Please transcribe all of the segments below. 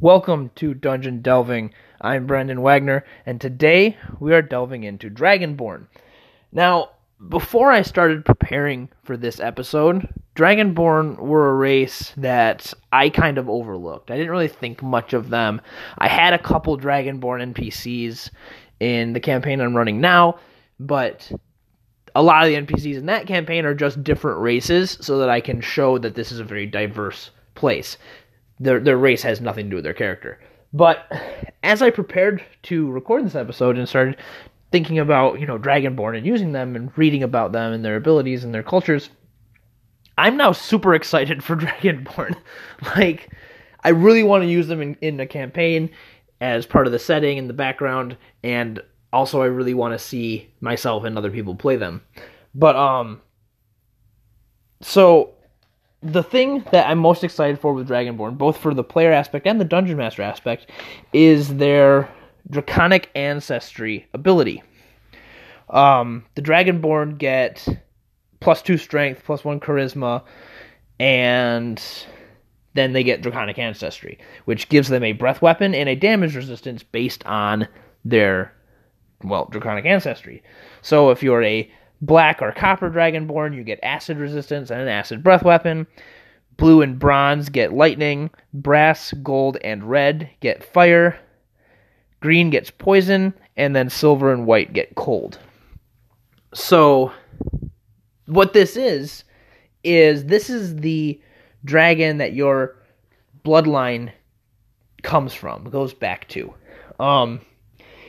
Welcome to Dungeon Delving. I'm Brendan Wagner, and today we are delving into Dragonborn. Now, before I started preparing for this episode, Dragonborn were a race that I kind of overlooked. I didn't really think much of them. I had a couple Dragonborn NPCs in the campaign I'm running now, but a lot of the NPCs in that campaign are just different races so that I can show that this is a very diverse place. Their their race has nothing to do with their character. But as I prepared to record this episode and started thinking about, you know, Dragonborn and using them and reading about them and their abilities and their cultures, I'm now super excited for Dragonborn. like I really want to use them in, in a campaign as part of the setting and the background and also I really want to see myself and other people play them. But um so the thing that I'm most excited for with Dragonborn, both for the player aspect and the dungeon master aspect, is their draconic ancestry ability. Um, the Dragonborn get plus two strength, plus one charisma, and then they get draconic ancestry, which gives them a breath weapon and a damage resistance based on their well draconic ancestry. So if you're a black or copper dragonborn, you get acid resistance and an acid breath weapon. Blue and bronze get lightning. Brass, gold, and red get fire. Green gets poison, and then silver and white get cold. So, what this is, is this is the dragon that your bloodline comes from, goes back to. Um,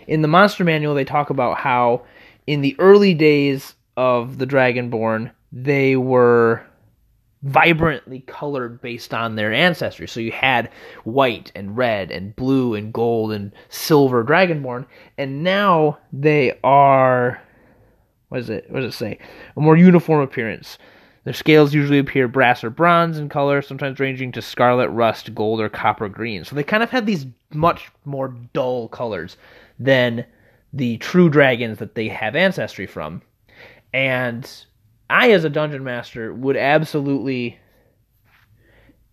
in the monster manual, they talk about how in the early days of the Dragonborn, they were vibrantly colored based on their ancestry. So you had white and red and blue and gold and silver Dragonborn, and now they are what is it? What does it say? A more uniform appearance. Their scales usually appear brass or bronze in color, sometimes ranging to scarlet, rust, gold, or copper green. So they kind of have these much more dull colors than the true dragons that they have ancestry from. And I, as a dungeon master, would absolutely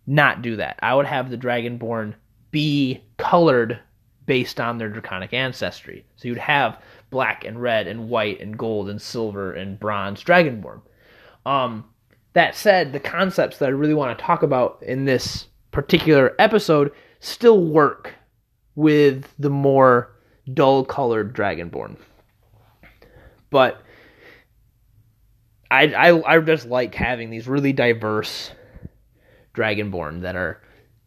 not do that. I would have the Dragonborn be colored based on their draconic ancestry. So you'd have black and red and white and gold and silver and bronze Dragonborn. Um, that said, the concepts that I really want to talk about in this particular episode still work with the more dull colored Dragonborn. But I, I I just like having these really diverse Dragonborn that are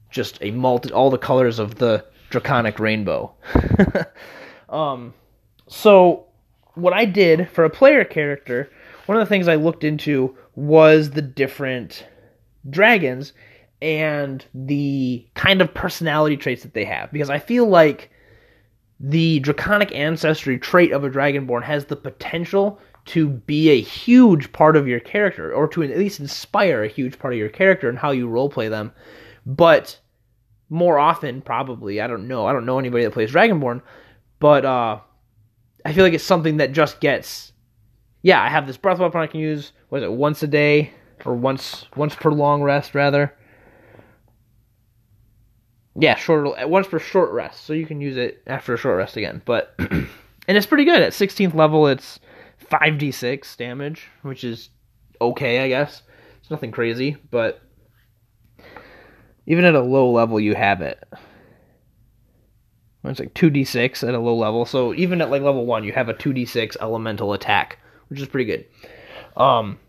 just a multi all the colors of the draconic rainbow. um, so what I did for a player character, one of the things I looked into was the different dragons and the kind of personality traits that they have because I feel like the draconic ancestry trait of a dragonborn has the potential to be a huge part of your character, or to at least inspire a huge part of your character and how you roleplay them. But more often, probably, I don't know. I don't know anybody that plays Dragonborn, but uh, I feel like it's something that just gets. Yeah, I have this breath weapon I can use. Was it once a day or once once per long rest rather? Yeah, short once per short rest, so you can use it after a short rest again. But and it's pretty good at 16th level. It's 5d6 damage, which is okay, I guess. It's nothing crazy, but even at a low level, you have it. It's like 2d6 at a low level, so even at like level 1, you have a 2d6 elemental attack, which is pretty good. Um,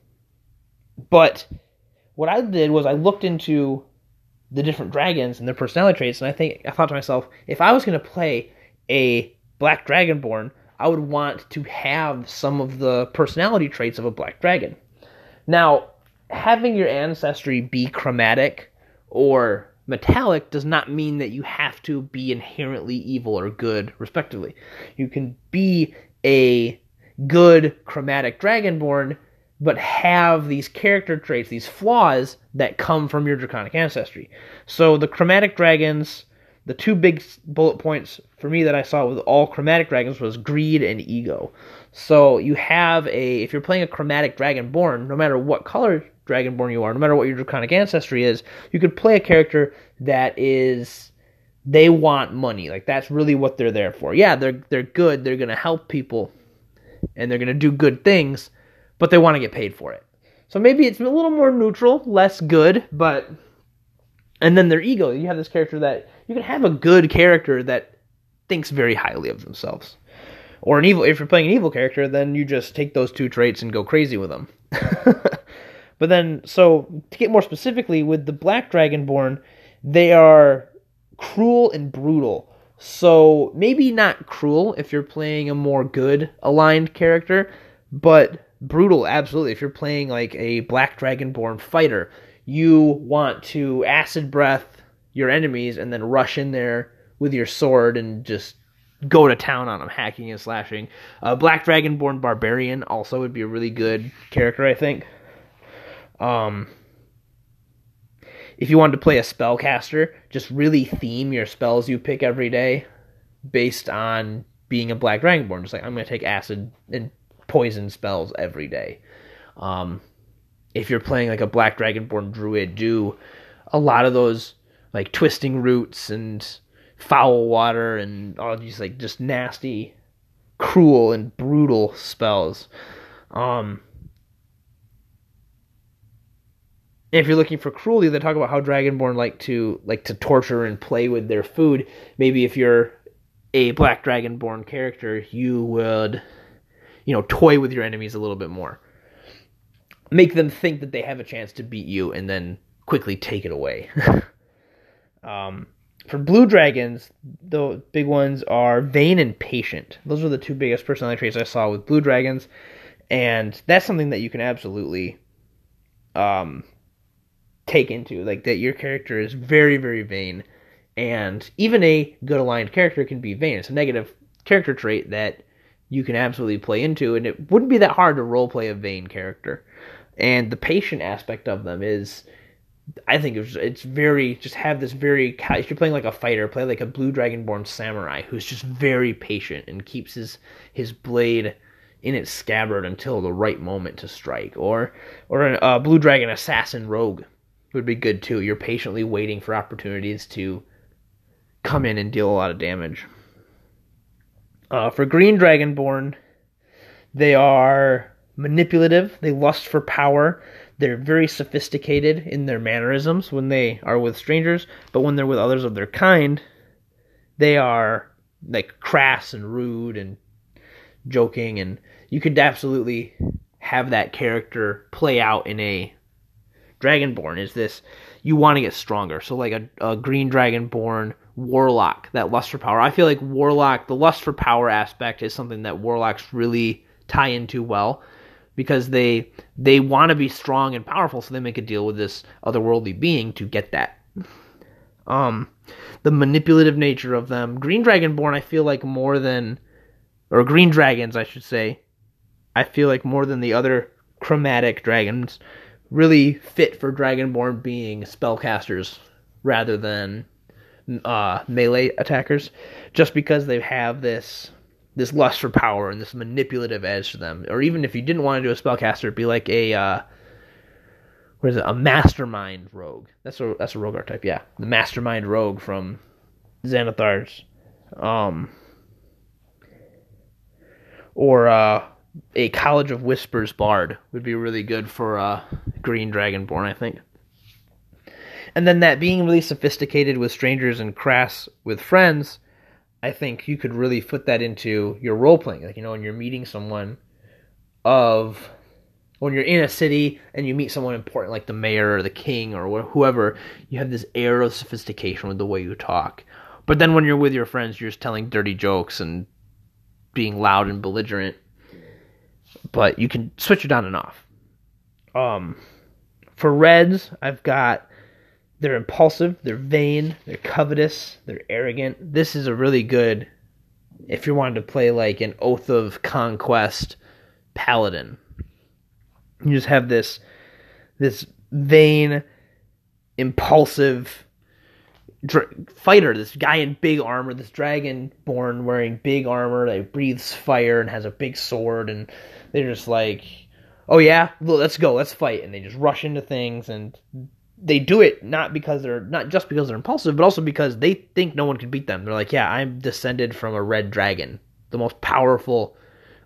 but what I did was I looked into the different dragons and their personality traits, and I think I thought to myself, if I was going to play a black dragonborn, I would want to have some of the personality traits of a black dragon. Now, having your ancestry be chromatic or metallic does not mean that you have to be inherently evil or good, respectively. You can be a good chromatic dragonborn, but have these character traits, these flaws that come from your draconic ancestry. So the chromatic dragons the two big bullet points for me that I saw with all chromatic dragons was greed and ego. So you have a if you're playing a chromatic dragonborn, no matter what color dragonborn you are, no matter what your draconic ancestry is, you could play a character that is they want money. Like that's really what they're there for. Yeah, they're they're good. They're gonna help people, and they're gonna do good things, but they want to get paid for it. So maybe it's a little more neutral, less good, but and then their ego. You have this character that you can have a good character that thinks very highly of themselves. Or an evil if you're playing an evil character, then you just take those two traits and go crazy with them. but then so to get more specifically with the Black Dragonborn, they are cruel and brutal. So maybe not cruel if you're playing a more good aligned character, but brutal absolutely if you're playing like a black dragonborn fighter. You want to acid breath your enemies and then rush in there with your sword and just go to town on them, hacking and slashing. Uh, Black Dragonborn Barbarian also would be a really good character, I think. Um, if you wanted to play a spellcaster, just really theme your spells you pick every day based on being a Black Dragonborn. Just like I'm going to take acid and poison spells every day. Um, if you're playing like a Black Dragonborn Druid, do a lot of those like twisting roots and foul water and all these like just nasty, cruel and brutal spells. Um, if you're looking for cruelty, they talk about how Dragonborn like to like to torture and play with their food. Maybe if you're a Black Dragonborn character, you would, you know, toy with your enemies a little bit more. Make them think that they have a chance to beat you, and then quickly take it away. um, for blue dragons, the big ones are vain and patient. Those are the two biggest personality traits I saw with blue dragons, and that's something that you can absolutely um, take into like that your character is very very vain and even a good aligned character can be vain it's a negative character trait that you can absolutely play into and it wouldn't be that hard to role play a vain character and the patient aspect of them is i think it's, it's very just have this very if you're playing like a fighter play like a blue dragonborn samurai who's just very patient and keeps his his blade in its scabbard until the right moment to strike or or a uh, blue dragon assassin rogue would be good too. You're patiently waiting for opportunities to come in and deal a lot of damage. Uh, for Green Dragonborn, they are manipulative, they lust for power, they're very sophisticated in their mannerisms when they are with strangers, but when they're with others of their kind, they are like crass and rude and joking and you could absolutely have that character play out in a Dragonborn is this you want to get stronger. So like a, a green Dragonborn warlock, that lust for power. I feel like warlock, the lust for power aspect is something that warlocks really tie into well because they they want to be strong and powerful, so they make a deal with this otherworldly being to get that. Um, the manipulative nature of them, Green Dragonborn, I feel like more than, or Green Dragons, I should say, I feel like more than the other chromatic dragons really fit for Dragonborn being spellcasters rather than uh, melee attackers, just because they have this this lust for power and this manipulative edge to them. Or even if you didn't want to do a spellcaster, it'd be like a uh, what is it? A mastermind rogue. That's a that's a rogue archetype. Yeah, the mastermind rogue from Xanathar's. Um, or uh, a College of Whispers bard would be really good for uh, Green Dragonborn, I think. And then that being really sophisticated with strangers and crass with friends, I think you could really put that into your role playing. Like, you know, when you're meeting someone of when you're in a city and you meet someone important like the mayor or the king or whoever, you have this air of sophistication with the way you talk. But then when you're with your friends, you're just telling dirty jokes and being loud and belligerent but you can switch it on and off. Um, for Reds, I've got they're impulsive, they're vain, they're covetous, they're arrogant. This is a really good if you wanted to play like an Oath of Conquest paladin. You just have this this vain, impulsive fighter, this guy in big armor, this dragon born wearing big armor that breathes fire and has a big sword and they're just like, oh yeah, let's go, let's fight, and they just rush into things and they do it not because they're not just because they're impulsive, but also because they think no one can beat them. They're like, yeah, I'm descended from a red dragon, the most powerful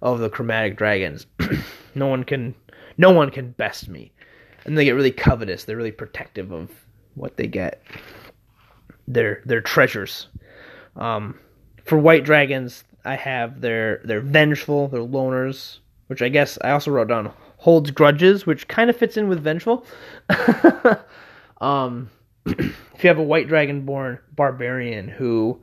of the chromatic dragons. no one can no one can best me. And they get really covetous. They're really protective of what they get. Their their treasures. Um, for white dragons, I have their they're vengeful, they're loners, which I guess I also wrote down holds grudges, which kind of fits in with vengeful. um, if you have a white dragonborn barbarian who,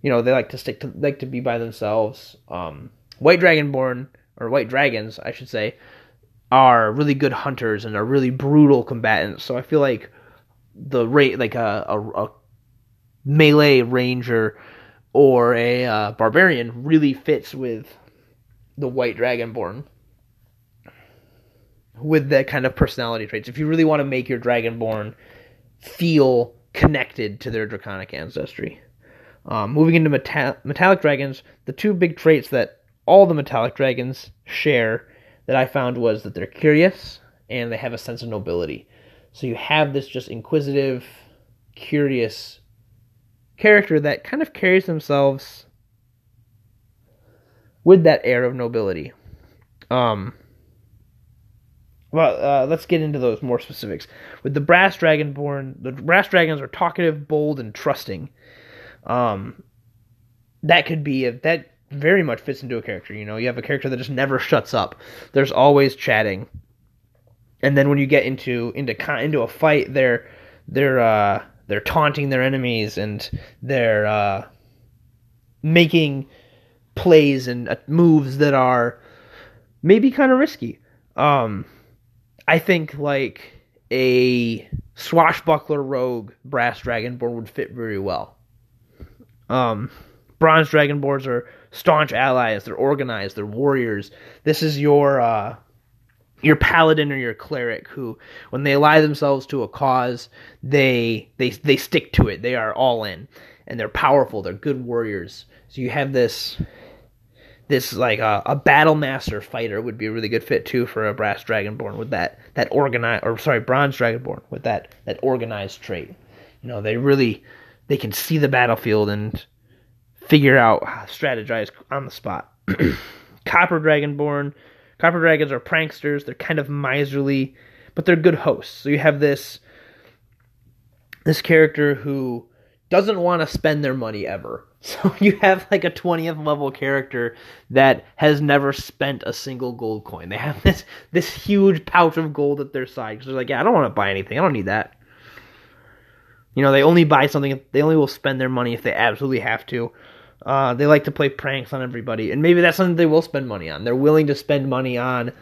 you know, they like to stick to like to be by themselves. Um, white dragonborn or white dragons, I should say, are really good hunters and are really brutal combatants. So I feel like the rate like a, a, a melee ranger or a uh, barbarian really fits with the white dragonborn with that kind of personality traits. If you really want to make your dragonborn feel connected to their draconic ancestry. Um, moving into meta- metallic dragons, the two big traits that all the metallic dragons share that I found was that they're curious and they have a sense of nobility. So you have this just inquisitive, curious character that kind of carries themselves with that air of nobility. Um, well, uh, let's get into those more specifics. With the brass dragonborn, the brass dragons are talkative, bold, and trusting. Um, that could be a, that very much fits into a character. You know, you have a character that just never shuts up. There's always chatting. And then when you get into into into a fight, they're they're uh, they're taunting their enemies and they're uh, making plays and uh, moves that are maybe kind of risky. Um, I think like a swashbuckler rogue brass dragonborn would fit very well. Um, bronze dragonborns are staunch allies. They're organized. They're warriors. This is your uh, your paladin or your cleric who, when they ally themselves to a cause, they they they stick to it. They are all in, and they're powerful. They're good warriors. So you have this this like uh, a battle master fighter would be a really good fit too for a brass dragonborn with that that organized or sorry bronze dragonborn with that that organized trait. You know they really they can see the battlefield and figure out how strategize on the spot. Copper dragonborn Copper dragons are pranksters. They're kind of miserly, but they're good hosts. So you have this this character who doesn't want to spend their money ever. So you have like a 20th level character that has never spent a single gold coin. They have this this huge pouch of gold at their side because they're like, yeah, I don't want to buy anything. I don't need that. You know, they only buy something. They only will spend their money if they absolutely have to. Uh, they like to play pranks on everybody, and maybe that's something they will spend money on. They're willing to spend money on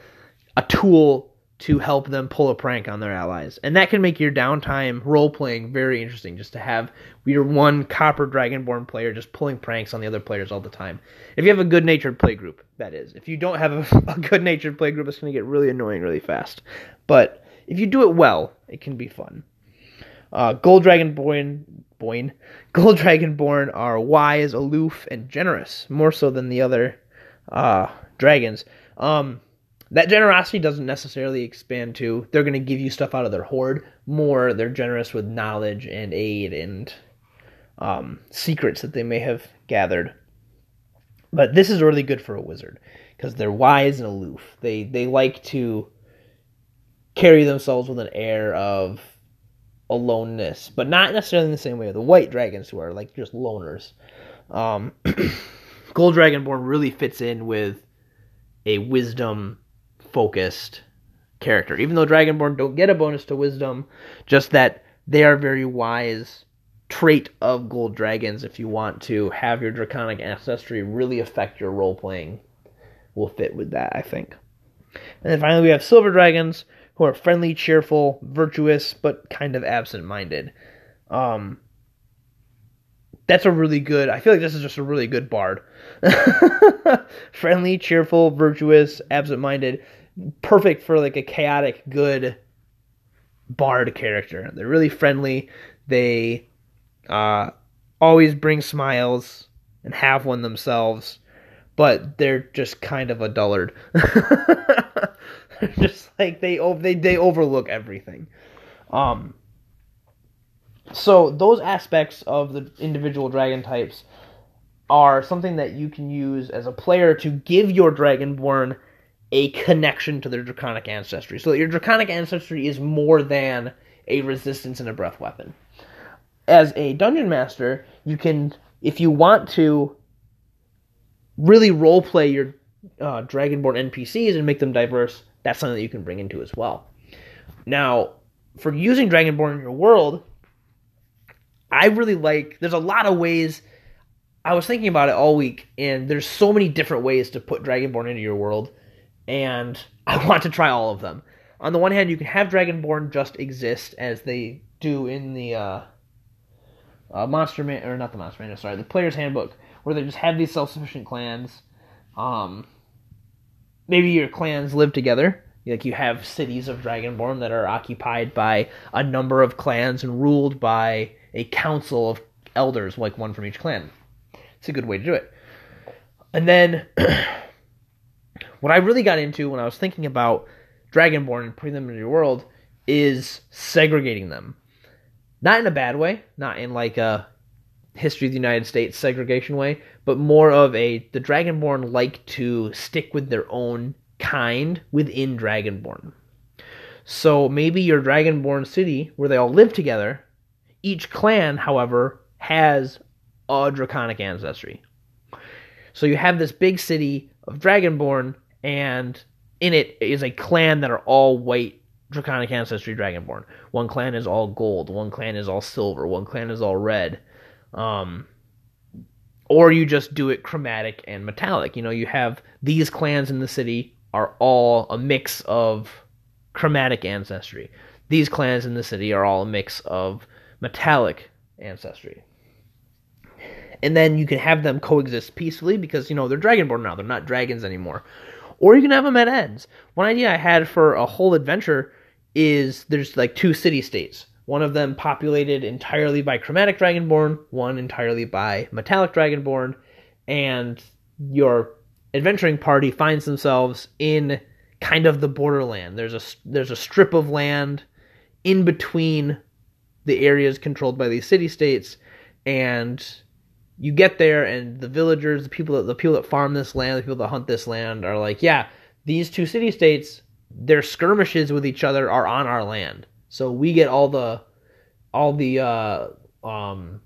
a tool to help them pull a prank on their allies, and that can make your downtime role playing very interesting. Just to have your one Copper Dragonborn player just pulling pranks on the other players all the time. If you have a good natured play group, that is. If you don't have a, a good natured play group, it's going to get really annoying really fast. But if you do it well, it can be fun. Uh, Gold Dragonborn Boyne. Gold Dragonborn are wise, aloof, and generous, more so than the other uh, dragons. Um, that generosity doesn't necessarily expand to they're going to give you stuff out of their hoard. More, they're generous with knowledge and aid and um, secrets that they may have gathered. But this is really good for a wizard because they're wise and aloof. They they like to carry themselves with an air of aloneness, but not necessarily in the same way. The white dragons who are like just loners. Um, Gold Dragonborn really fits in with a wisdom focused character. Even though Dragonborn don't get a bonus to wisdom, just that they are very wise trait of gold dragons if you want to have your draconic ancestry really affect your role playing will fit with that, I think. And then finally we have silver dragons who are friendly, cheerful, virtuous, but kind of absent minded. Um, that's a really good. I feel like this is just a really good bard. friendly, cheerful, virtuous, absent minded. Perfect for like a chaotic, good bard character. They're really friendly. They uh, always bring smiles and have one themselves, but they're just kind of a dullard. just like they they they overlook everything. Um, so those aspects of the individual dragon types are something that you can use as a player to give your dragonborn a connection to their draconic ancestry. So that your draconic ancestry is more than a resistance and a breath weapon. As a dungeon master, you can, if you want to, really role play your uh, dragonborn NPCs and make them diverse. That's something that you can bring into as well. Now, for using dragonborn in your world, I really like. There's a lot of ways. I was thinking about it all week, and there's so many different ways to put Dragonborn into your world, and I want to try all of them. On the one hand, you can have Dragonborn just exist as they do in the uh, uh, Monster Man, or not the Monster Man, sorry, the Player's Handbook, where they just have these self-sufficient clans. Um, maybe your clans live together. Like you have cities of Dragonborn that are occupied by a number of clans and ruled by a council of elders, like one from each clan. It's a good way to do it. And then, what I really got into when I was thinking about Dragonborn and putting them into your world is segregating them. Not in a bad way, not in like a history of the United States segregation way, but more of a the Dragonborn like to stick with their own kind within Dragonborn. So maybe your Dragonborn city where they all live together each clan, however, has a draconic ancestry. So you have this big city of Dragonborn, and in it is a clan that are all white draconic ancestry Dragonborn. One clan is all gold, one clan is all silver, one clan is all red. Um, or you just do it chromatic and metallic. You know, you have these clans in the city are all a mix of chromatic ancestry. These clans in the city are all a mix of metallic ancestry. And then you can have them coexist peacefully because, you know, they're dragonborn now. They're not dragons anymore. Or you can have them at ends. One idea I had for a whole adventure is there's like two city states. One of them populated entirely by chromatic dragonborn, one entirely by metallic dragonborn, and your adventuring party finds themselves in kind of the borderland. There's a there's a strip of land in between the areas controlled by these city states, and you get there, and the villagers, the people that the people that farm this land, the people that hunt this land, are like, yeah, these two city states, their skirmishes with each other are on our land, so we get all the all the uh, um,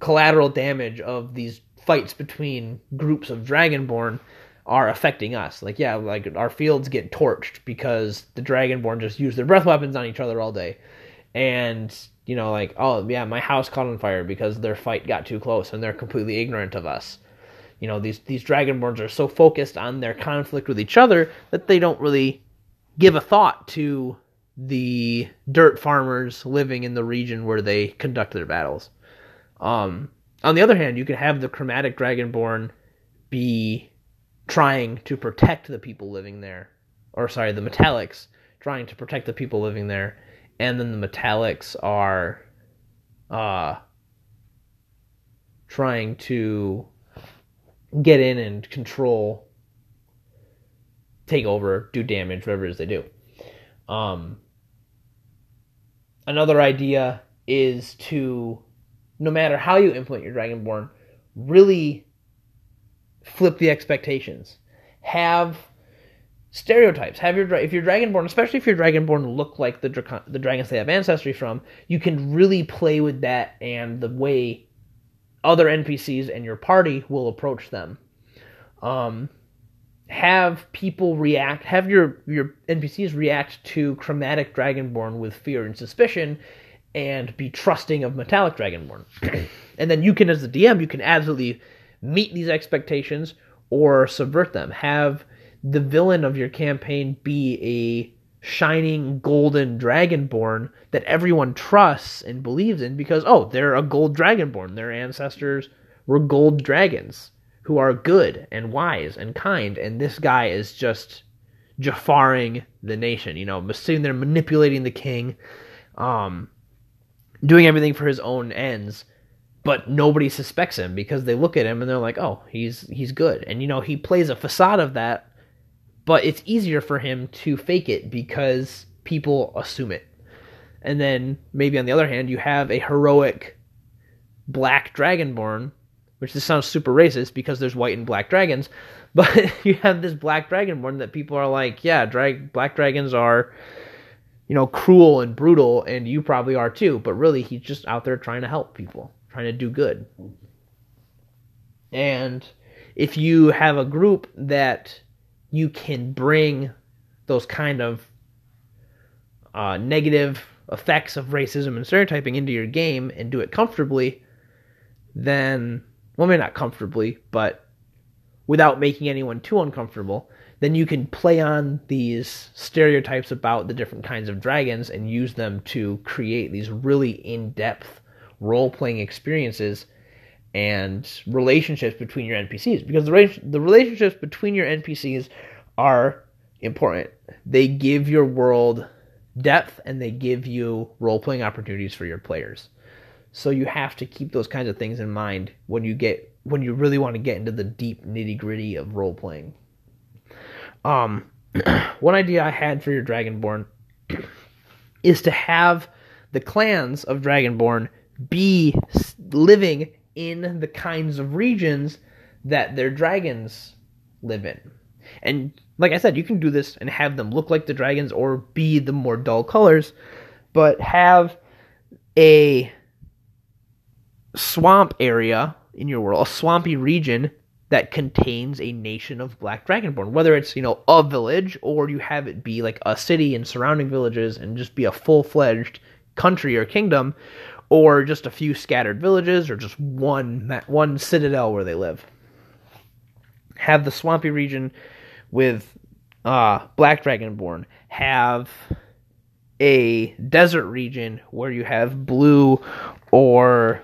collateral damage of these fights between groups of dragonborn are affecting us. Like, yeah, like our fields get torched because the dragonborn just use their breath weapons on each other all day and you know like oh yeah my house caught on fire because their fight got too close and they're completely ignorant of us. You know these these dragonborns are so focused on their conflict with each other that they don't really give a thought to the dirt farmers living in the region where they conduct their battles. Um, on the other hand you can have the chromatic dragonborn be trying to protect the people living there or sorry the metallics trying to protect the people living there and then the metallics are uh, trying to get in and control, take over, do damage, whatever it is they do. Um, another idea is to, no matter how you implement your Dragonborn, really flip the expectations. Have stereotypes. Have your if you're dragonborn, especially if your dragonborn look like the the dragons they have ancestry from, you can really play with that and the way other NPCs and your party will approach them. Um, have people react. Have your your NPCs react to chromatic dragonborn with fear and suspicion, and be trusting of metallic dragonborn. and then you can, as the DM, you can absolutely meet these expectations or subvert them. Have the villain of your campaign be a shining golden dragonborn that everyone trusts and believes in because oh they're a gold dragonborn. Their ancestors were gold dragons who are good and wise and kind and this guy is just jafaring the nation you know sitting there manipulating the king um doing everything for his own ends but nobody suspects him because they look at him and they're like oh he's he's good. And you know he plays a facade of that but it's easier for him to fake it because people assume it. And then maybe on the other hand, you have a heroic black dragonborn, which this sounds super racist because there's white and black dragons, but you have this black dragonborn that people are like, yeah, drag black dragons are you know, cruel and brutal and you probably are too, but really he's just out there trying to help people, trying to do good. And if you have a group that you can bring those kind of uh, negative effects of racism and stereotyping into your game and do it comfortably, then, well, maybe not comfortably, but without making anyone too uncomfortable, then you can play on these stereotypes about the different kinds of dragons and use them to create these really in depth role playing experiences and relationships between your NPCs because the, the relationships between your NPCs are important. They give your world depth and they give you role playing opportunities for your players. So you have to keep those kinds of things in mind when you get when you really want to get into the deep nitty gritty of role playing. Um, one idea I had for your Dragonborn is to have the clans of Dragonborn be living in the kinds of regions that their dragons live in. And like I said, you can do this and have them look like the dragons or be the more dull colors, but have a swamp area in your world, a swampy region that contains a nation of black dragonborn whether it's you know a village or you have it be like a city and surrounding villages and just be a full-fledged country or kingdom or just a few scattered villages or just one one citadel where they live have the swampy region with uh, black dragonborn have a desert region where you have blue or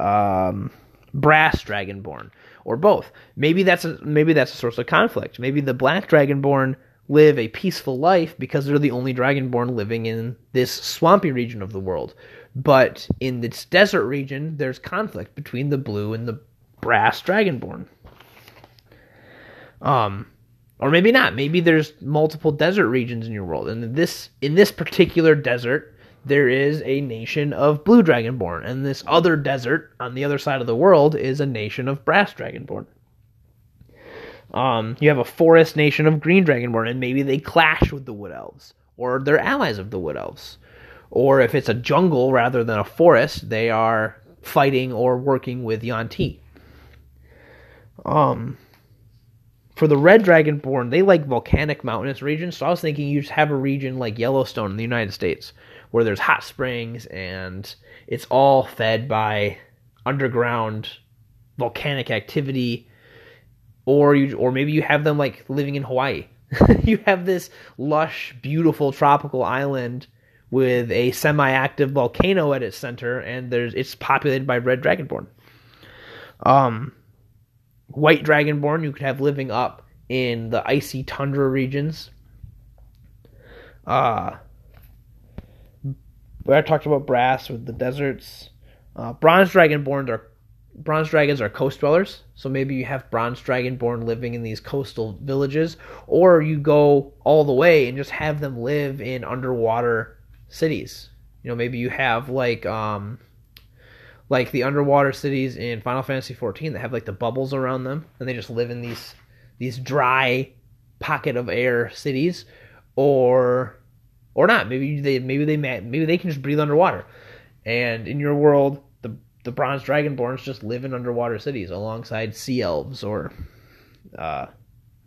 um, brass dragonborn or both. Maybe that's a, maybe that's a source of conflict. Maybe the black dragonborn live a peaceful life because they're the only dragonborn living in this swampy region of the world. But in this desert region, there's conflict between the blue and the brass dragonborn. Um, or maybe not. Maybe there's multiple desert regions in your world, and this in this particular desert, there is a nation of blue dragonborn, and this other desert on the other side of the world is a nation of brass dragonborn. Um, you have a forest nation of green dragonborn, and maybe they clash with the wood elves, or they're allies of the wood elves. Or if it's a jungle rather than a forest, they are fighting or working with Yuan-ti. Um, for the red dragonborn, they like volcanic mountainous regions, so I was thinking you just have a region like Yellowstone in the United States where there's hot springs and it's all fed by underground volcanic activity or you or maybe you have them like living in Hawaii. you have this lush, beautiful tropical island with a semi-active volcano at its center and there's it's populated by red dragonborn. Um white dragonborn you could have living up in the icy tundra regions. Uh we already talked about brass with the deserts. Uh, bronze dragonborns are bronze dragons are coast dwellers, so maybe you have bronze dragonborn living in these coastal villages, or you go all the way and just have them live in underwater cities. You know, maybe you have like um like the underwater cities in Final Fantasy XIV that have like the bubbles around them, and they just live in these these dry pocket of air cities, or or not. Maybe they maybe they maybe they can just breathe underwater. And in your world, the the bronze dragonborns just live in underwater cities alongside sea elves or uh,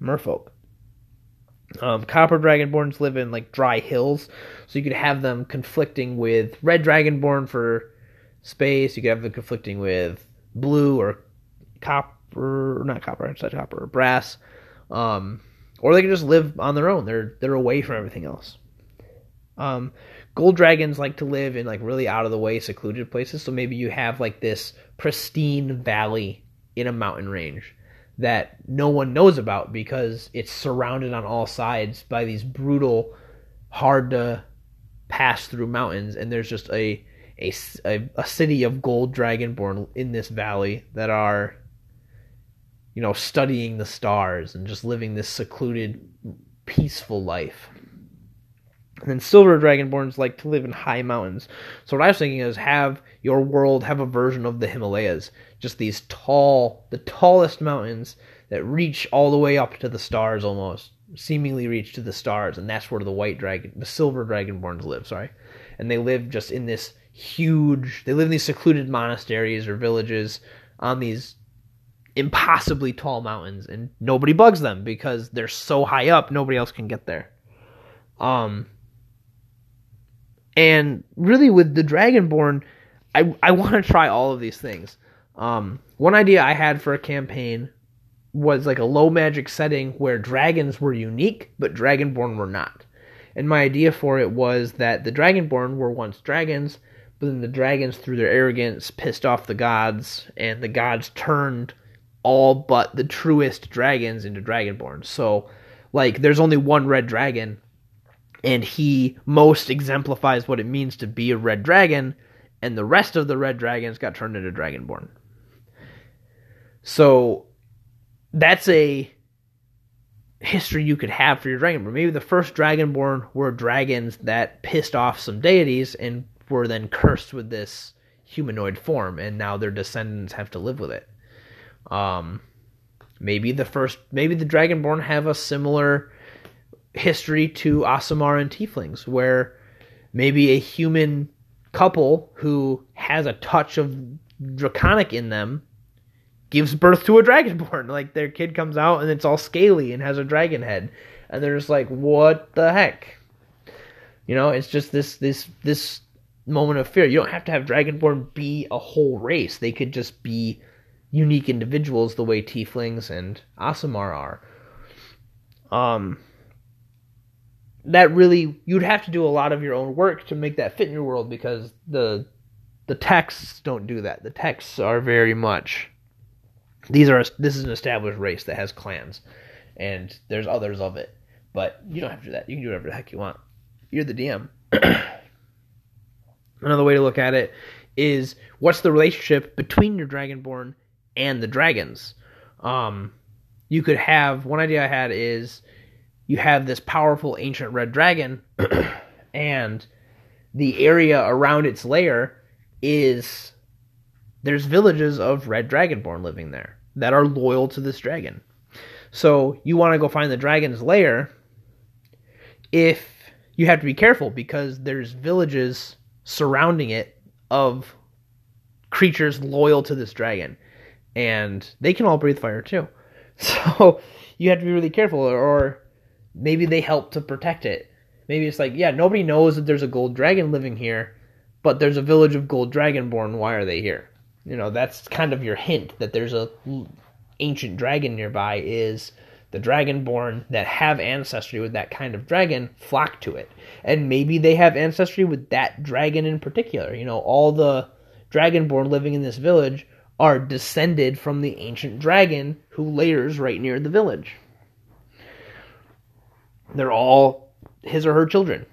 merfolk. Um, copper dragonborns live in like dry hills, so you could have them conflicting with red dragonborn for space. You could have them conflicting with blue or copper, not copper, said copper, or brass. Um, or they can just live on their own. They're they're away from everything else. Um, gold dragons like to live in like really out of the way, secluded places. So maybe you have like this pristine valley in a mountain range that no one knows about because it's surrounded on all sides by these brutal, hard to pass through mountains, and there's just a a, a, city of gold dragonborn in this valley that are you know studying the stars and just living this secluded peaceful life. And then silver dragonborns like to live in high mountains. So what I was thinking is have your world have a version of the Himalayas, just these tall, the tallest mountains that reach all the way up to the stars almost, seemingly reach to the stars, and that's where the white dragon, the silver dragonborns live. Sorry, and they live just in this huge. They live in these secluded monasteries or villages on these impossibly tall mountains, and nobody bugs them because they're so high up, nobody else can get there. Um, and really, with the Dragonborn, I I want to try all of these things. Um, one idea I had for a campaign was like a low magic setting where dragons were unique, but Dragonborn were not. And my idea for it was that the Dragonborn were once dragons, but then the dragons, through their arrogance, pissed off the gods, and the gods turned all but the truest dragons into Dragonborn. So, like, there's only one red dragon, and he most exemplifies what it means to be a red dragon, and the rest of the red dragons got turned into Dragonborn. So that's a history you could have for your Dragonborn. Maybe the first Dragonborn were dragons that pissed off some deities and were then cursed with this humanoid form, and now their descendants have to live with it. Um, maybe the first, maybe the Dragonborn have a similar history to Aasimar and Tieflings, where maybe a human couple who has a touch of draconic in them gives birth to a dragonborn. Like their kid comes out and it's all scaly and has a dragon head, and they're just like, "What the heck?" You know, it's just this this this moment of fear. You don't have to have dragonborn be a whole race. They could just be unique individuals, the way tieflings and Aasimar are. Um, that really you'd have to do a lot of your own work to make that fit in your world because the the texts don't do that. The texts are very much these are this is an established race that has clans, and there's others of it. But you don't have to do that. You can do whatever the heck you want. You're the DM. Another way to look at it is what's the relationship between your dragonborn and the dragons. Um, you could have one idea I had is you have this powerful ancient red dragon, and the area around its lair is there's villages of red dragonborn living there that are loyal to this dragon. So you want to go find the dragon's lair. If you have to be careful because there's villages surrounding it of creatures loyal to this dragon, and they can all breathe fire too. So you have to be really careful, or maybe they help to protect it. Maybe it's like, yeah, nobody knows that there's a gold dragon living here, but there's a village of gold dragonborn. Why are they here? You know, that's kind of your hint that there's a ancient dragon nearby. Is the dragonborn that have ancestry with that kind of dragon flock to it, and maybe they have ancestry with that dragon in particular. You know, all the dragonborn living in this village are descended from the ancient dragon who lairs right near the village. They're all his or her children.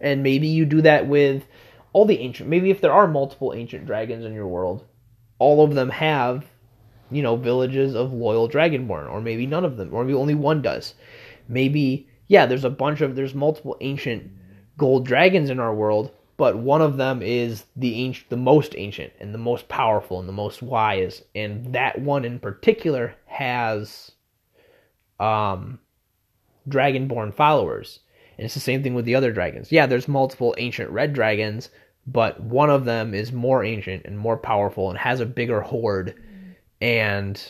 And maybe you do that with all the ancient. Maybe if there are multiple ancient dragons in your world, all of them have, you know, villages of loyal dragonborn, or maybe none of them, or maybe only one does. Maybe, yeah, there's a bunch of, there's multiple ancient gold dragons in our world, but one of them is the ancient, the most ancient and the most powerful and the most wise, and that one in particular has um, dragonborn followers. And it's the same thing with the other dragons. Yeah, there's multiple ancient red dragons, but one of them is more ancient and more powerful and has a bigger hoard and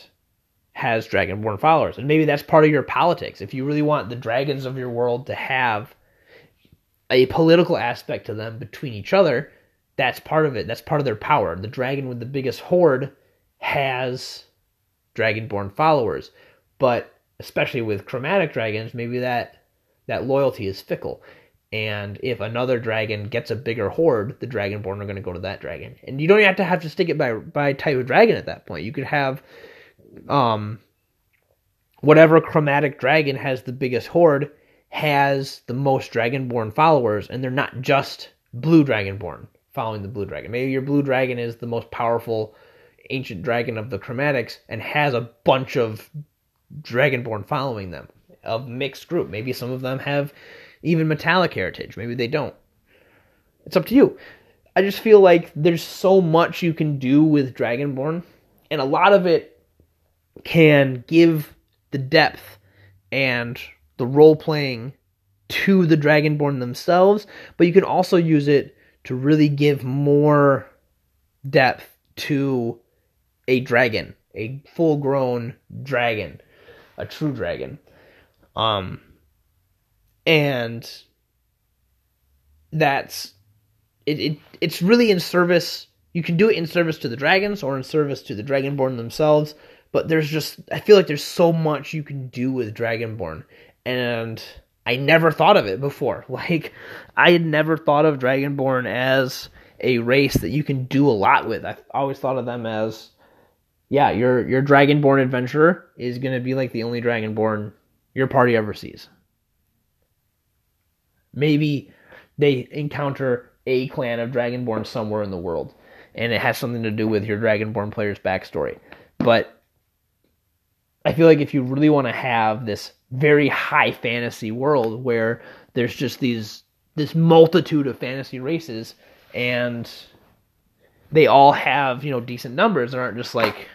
has dragonborn followers. And maybe that's part of your politics. If you really want the dragons of your world to have a political aspect to them between each other, that's part of it. That's part of their power. The dragon with the biggest hoard has dragonborn followers. But especially with chromatic dragons, maybe that that loyalty is fickle. And if another dragon gets a bigger hoard, the dragonborn are going to go to that dragon. And you don't have to have to stick it by by type of dragon at that point. You could have um whatever chromatic dragon has the biggest horde has the most dragonborn followers and they're not just blue dragonborn following the blue dragon. Maybe your blue dragon is the most powerful ancient dragon of the chromatics and has a bunch of dragonborn following them. a mixed group. Maybe some of them have even metallic heritage. Maybe they don't. It's up to you. I just feel like there's so much you can do with Dragonborn, and a lot of it can give the depth and the role playing to the Dragonborn themselves, but you can also use it to really give more depth to a dragon, a full grown dragon, a true dragon. Um and that's it, it it's really in service you can do it in service to the dragons or in service to the dragonborn themselves but there's just i feel like there's so much you can do with dragonborn and i never thought of it before. Like i had never thought of dragonborn as a race that you can do a lot with. I always thought of them as yeah your your dragonborn adventurer is going to be like the only dragonborn your party ever sees maybe they encounter a clan of Dragonborn somewhere in the world, and it has something to do with your Dragonborn player's backstory. But I feel like if you really want to have this very high fantasy world where there's just these this multitude of fantasy races and they all have you know decent numbers and aren't just like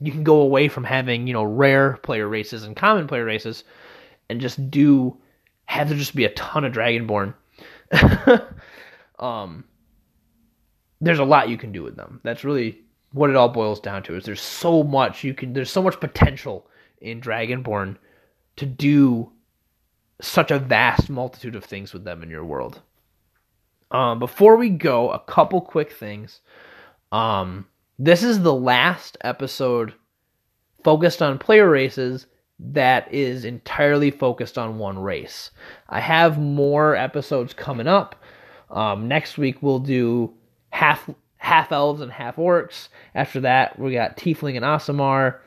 you can go away from having you know rare player races and common player races and just do have there just be a ton of dragonborn um, there's a lot you can do with them. That's really what it all boils down to. Is there's so much you can. There's so much potential in Dragonborn to do such a vast multitude of things with them in your world. Um, before we go, a couple quick things. Um, this is the last episode focused on player races that is entirely focused on one race. I have more episodes coming up um, next week we'll do half half elves and half orcs. After that, we got tiefling and Aasimar,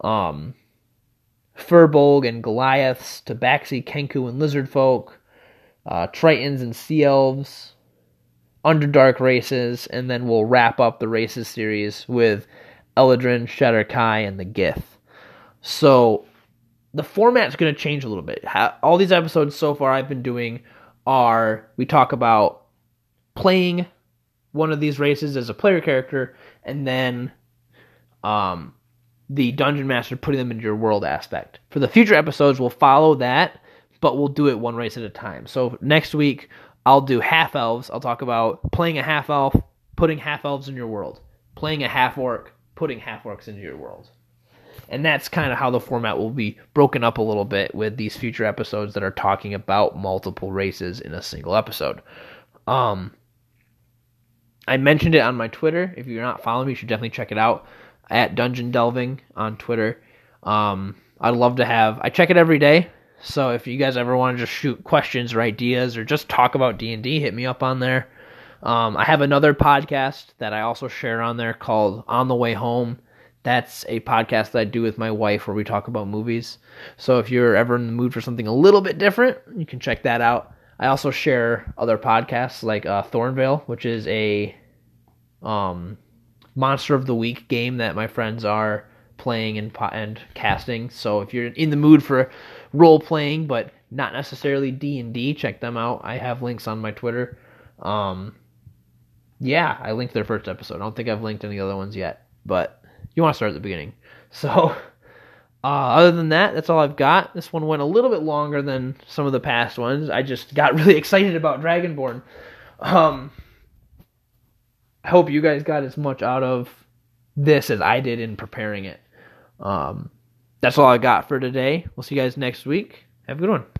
um, Firbolg and Goliaths, Tabaxi, Kenku and lizard folk, uh, Tritons and sea elves, Underdark races, and then we'll wrap up the races series with Eladrin, Shadar-kai, and the Gith. So the format's going to change a little bit. All these episodes so far I've been doing are we talk about playing one of these races as a player character, and then um, the dungeon master putting them into your world aspect. For the future episodes, we'll follow that, but we'll do it one race at a time. So next week, I'll do half elves. I'll talk about playing a half elf, putting half elves in your world, playing a half orc, putting half orcs into your world. And that's kind of how the format will be broken up a little bit with these future episodes that are talking about multiple races in a single episode. Um, I mentioned it on my Twitter. If you're not following me, you should definitely check it out at Dungeon Delving on Twitter. Um, I'd love to have. I check it every day. So if you guys ever want to just shoot questions or ideas or just talk about D and D, hit me up on there. Um, I have another podcast that I also share on there called On the Way Home. That's a podcast that I do with my wife where we talk about movies. So if you're ever in the mood for something a little bit different, you can check that out. I also share other podcasts like uh, Thornvale, which is a um, Monster of the Week game that my friends are playing and and casting. So if you're in the mood for role playing but not necessarily D and D, check them out. I have links on my Twitter. Um, yeah, I linked their first episode. I don't think I've linked any other ones yet, but you want to start at the beginning. So uh, other than that, that's all I've got. This one went a little bit longer than some of the past ones. I just got really excited about Dragonborn. Um, I hope you guys got as much out of this as I did in preparing it. Um, that's all I got for today. We'll see you guys next week. Have a good one.